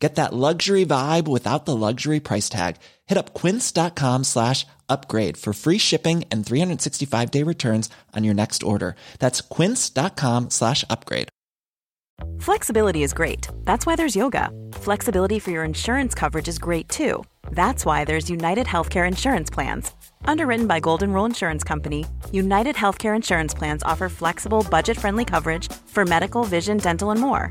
Get that luxury vibe without the luxury price tag. Hit up quince.com slash upgrade for free shipping and 365 day returns on your next order. That's quince.com slash upgrade. Flexibility is great. That's why there's yoga. Flexibility for your insurance coverage is great too. That's why there's United Healthcare Insurance Plans. Underwritten by Golden Rule Insurance Company, United Healthcare Insurance Plans offer flexible, budget friendly coverage for medical, vision, dental, and more.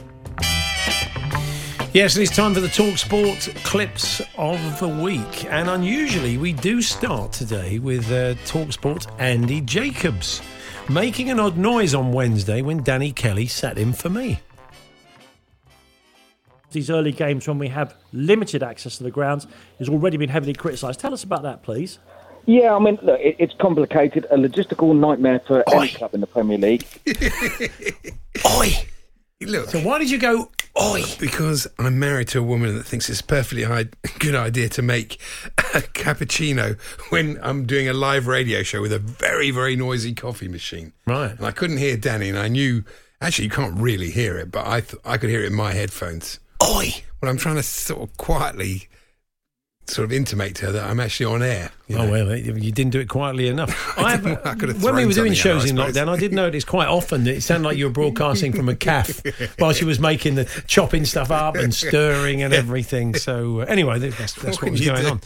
Yes, and it's time for the Talk Sport clips of the week. And unusually, we do start today with uh, Talk Sport Andy Jacobs making an odd noise on Wednesday when Danny Kelly sat in for me. These early games when we have limited access to the grounds has already been heavily criticised. Tell us about that, please. Yeah, I mean, look, it's complicated, a logistical nightmare for Oi. any club in the Premier League. Oi! Look, So why did you go, oi? because I'm married to a woman that thinks it's a perfectly hi- good idea to make a cappuccino when I'm doing a live radio show with a very, very noisy coffee machine. Right. And I couldn't hear Danny, and I knew, actually, you can't really hear it, but I, th- I could hear it in my headphones. Oi! Well, I'm trying to sort of quietly sort of intimate to her that I'm actually on air. you Oh well, you didn't do it quietly enough. I I've- I could have when we were doing shows in suppose. lockdown, I did notice quite often that it sounded like you were broadcasting from a calf while she was making the chopping stuff up and stirring and everything. So uh, anyway, that's, that's What what was going do? on.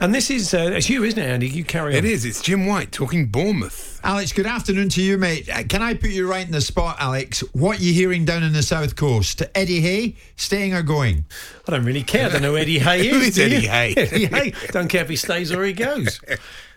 And this is uh, it's you, isn't it, Andy? You carry on. It is. It's Jim White talking Bournemouth. Alex, good afternoon to you, mate. Uh, Can I put you right in the spot, Alex? What you hearing down in the south coast? Eddie Hay staying or going? I don't really care. I don't know who Eddie Hay is. Who is do you? Eddie Hay? Eddie Hay. Don't care if he stays or he goes.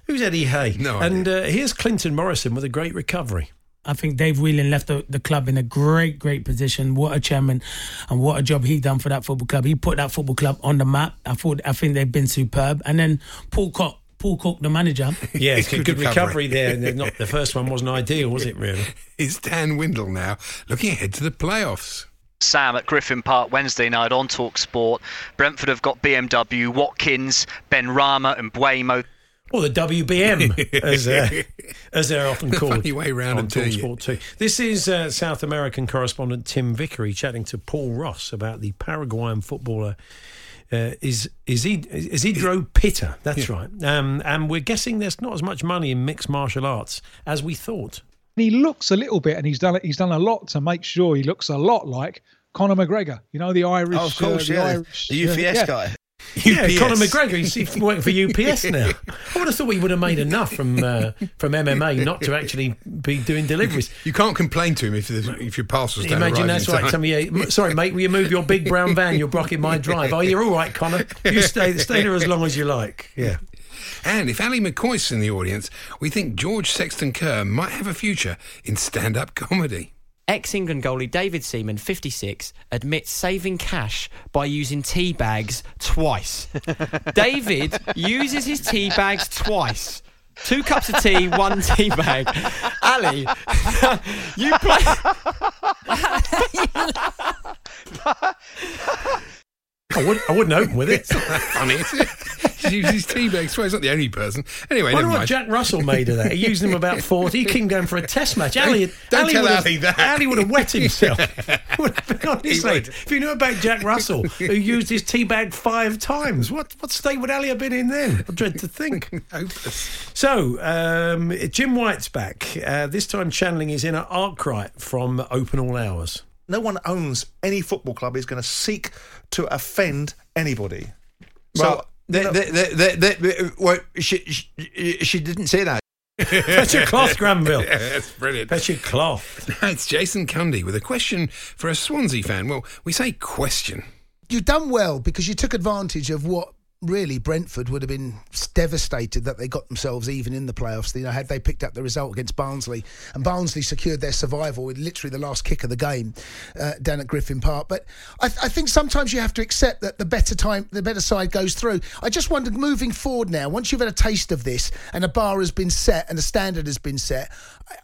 Who's Eddie Hay? No And uh, here's Clinton Morrison with a great recovery. I think Dave Whelan left the, the club in a great, great position. What a chairman, and what a job he done for that football club. He put that football club on the map. I thought, I think they've been superb. And then Paul Cook, Paul Cook, the manager. Yeah, it's good, Good recovery. recovery. there. And Not the first one wasn't ideal, was it? Really? It's Dan Windle now, looking ahead to the playoffs. Sam at Griffin Park Wednesday night on Talk Sport. Brentford have got BMW, Watkins, Benrahma, and Mbeumo. Or the WBM, as, uh, as they're often called. Funny way round on of doing. Talksport too. This is uh, South American correspondent Tim Vickery chatting to Paul Ross about the Paraguayan footballer. Uh, is is he Isidro Pitta? That's right. Um, and we're guessing there's not as much money in mixed martial arts as we thought. He looks a little bit, and he's done. He's done a lot to make sure he looks a lot like Conor McGregor. You know the Irish, Oh, of course, uh, the yeah. Irish, The UPS yeah, yeah. guy. Yeah, UPS. Conor McGregor. He's, he's working for UPS now. I would have thought we would have made enough from uh, from MMA not to actually be doing deliveries. You can't complain to him if there's- if your parcels don't Imagine that's right. time. Some of you, sorry, mate. Will you move your big brown van? You're blocking my drive. Oh, you're all right, Conor. You stay stay there as long as you like. Yeah. And if Ally McCoist's in the audience, we think George Sexton Kerr might have a future in stand-up comedy. Ex England goalie David Seaman, 56, admits saving cash by using tea bags twice. David uses his tea bags twice. Two cups of tea, one tea bag. Ali, you play. I, would, I wouldn't open with it. Funny, is it? He uses tea bags. Well, he's not the only person. Anyway, I wonder never what mind. Jack Russell made of that. He used him about 40. He came down for a test match. Ali, don't Ali tell would have, Ali that. Ali would have wet himself. Would have been- Honestly, would. if you knew about Jack Russell, who used his tea bag five times, what, what state would Ali have been in then? I dread to think. So, um, Jim White's back. Uh, this time channeling his inner Arkwright from Open All Hours. No one owns any football club is going to seek to offend anybody. So, Well, the, the, the, she, she, she didn't say that. Fetch your cloth, Granville. Yeah, that's brilliant. Fetch your cloth. Now it's Jason Cundy with a question for a Swansea fan. Well, we say question. You've done well because you took advantage of what really Brentford would have been devastated that they got themselves even in the playoffs. You know, had they picked up the result against Barnsley, and Barnsley secured their survival with literally the last kick of the game uh, down at Griffin Park. But I, th- I think sometimes you have to accept that the better time, the better side goes through. I just wondered, moving forward now, once you've had a taste of this and a bar has been set and a standard has been set,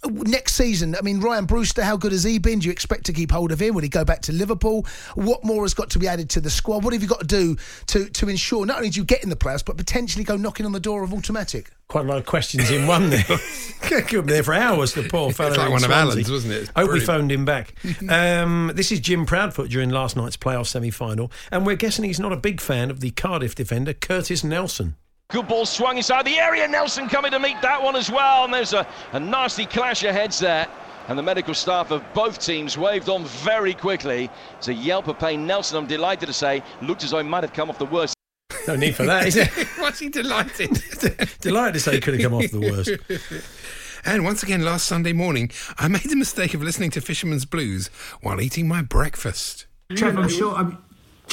uh, next season, I mean, Ryan Brewster, how good has he been? Do you expect to keep hold of him? Will he go back to Liverpool? What more has got to be added to the squad? What have you got to do to to ensure not only do you get in the playoffs, but potentially go knocking on the door of automatic? Quite a lot of questions in one there. Could be there for hours, the poor fellow. It's like in one of Swansea. Alan's, wasn't it? It's Hope we phoned him back. um, this is Jim Proudfoot during last night's playoff semi final, and we're guessing he's not a big fan of the Cardiff defender, Curtis Nelson. Good ball swung inside the area. Nelson coming to meet that one as well. And there's a, a nasty clash of heads there. And the medical staff of both teams waved on very quickly. It's a yelp of pain. Nelson, I'm delighted to say, looked as though he might have come off the worst. No need for that, is there? Was he delighted? Delighted to say he could have come off the worst. And once again, last Sunday morning, I made the mistake of listening to Fisherman's Blues while eating my breakfast. Trevor, I'm sure. I'm,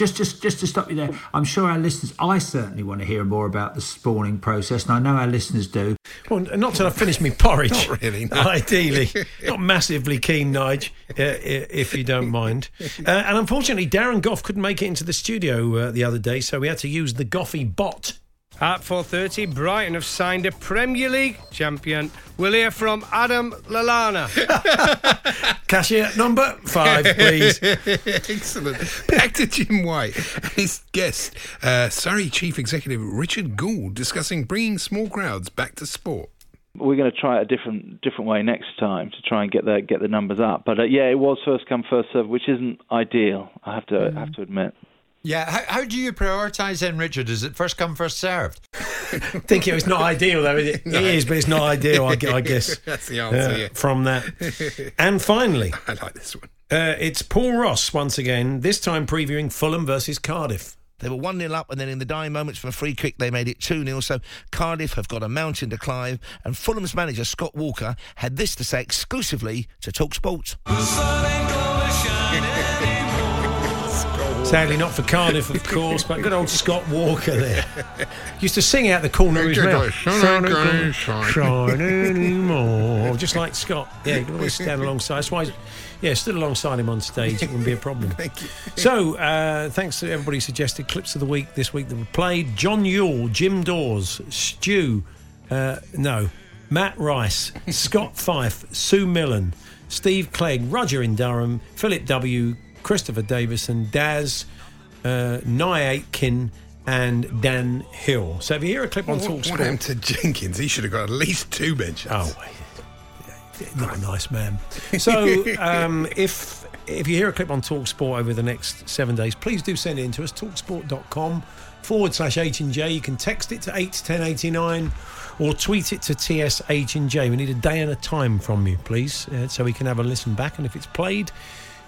just, just, just to stop you there. I'm sure our listeners. I certainly want to hear more about the spawning process, and I know our listeners do. Well, not till I finish my porridge. Not really, no. Ideally, not massively keen, Nige, uh, if you don't mind. Uh, and unfortunately, Darren Gough couldn't make it into the studio uh, the other day, so we had to use the Goughie bot. At 4.30, Brighton have signed a Premier League champion. We'll hear from Adam Lallana. Cashier number five, please. Excellent. Back to Jim White and his guest, uh, Surrey Chief Executive Richard Gould, discussing bringing small crowds back to sport. We're going to try it a different different way next time to try and get the get the numbers up. But uh, yeah, it was first come first serve, which isn't ideal. I have to have to admit. Yeah, how, how do you prioritise then, Richard? Is it first come, first served? I think it was not ideal, though. It, it is, but it's not ideal, I, I guess. That's the answer, uh, yeah. From that. And finally, I like this one. Uh, it's Paul Ross once again, this time previewing Fulham versus Cardiff. They were 1 0 up, and then in the dying moments from a free kick, they made it 2 0. So Cardiff have got a mountain to climb. And Fulham's manager, Scott Walker, had this to say exclusively to Talk Sport. Sadly, not for Cardiff, of course, but good old Scott Walker there. Used to sing out the corner of his mouth. Shine shine. Shine anymore. Just like Scott. Yeah, he'd always stand alongside. That's why, yeah, stood alongside him on stage. It wouldn't be a problem. Thank you. So, uh, thanks to everybody who suggested clips of the week this week that were played. John Yule, Jim Dawes, Stu, uh, no, Matt Rice, Scott Fife, Sue Millen, Steve Clegg, Roger in Durham, Philip W., Christopher Davison, Daz, uh, Nye Aitken, and Dan Hill. So if you hear a clip on What, Talk what happened to Jenkins? He should have got at least two mentions. Oh, not a nice man. So um, if if you hear a clip on Talksport over the next seven days, please do send it in to us, talksport.com forward slash H and J. You can text it to 81089 or tweet it to TSH and J. We need a day and a time from you, please, uh, so we can have a listen back. And if it's played,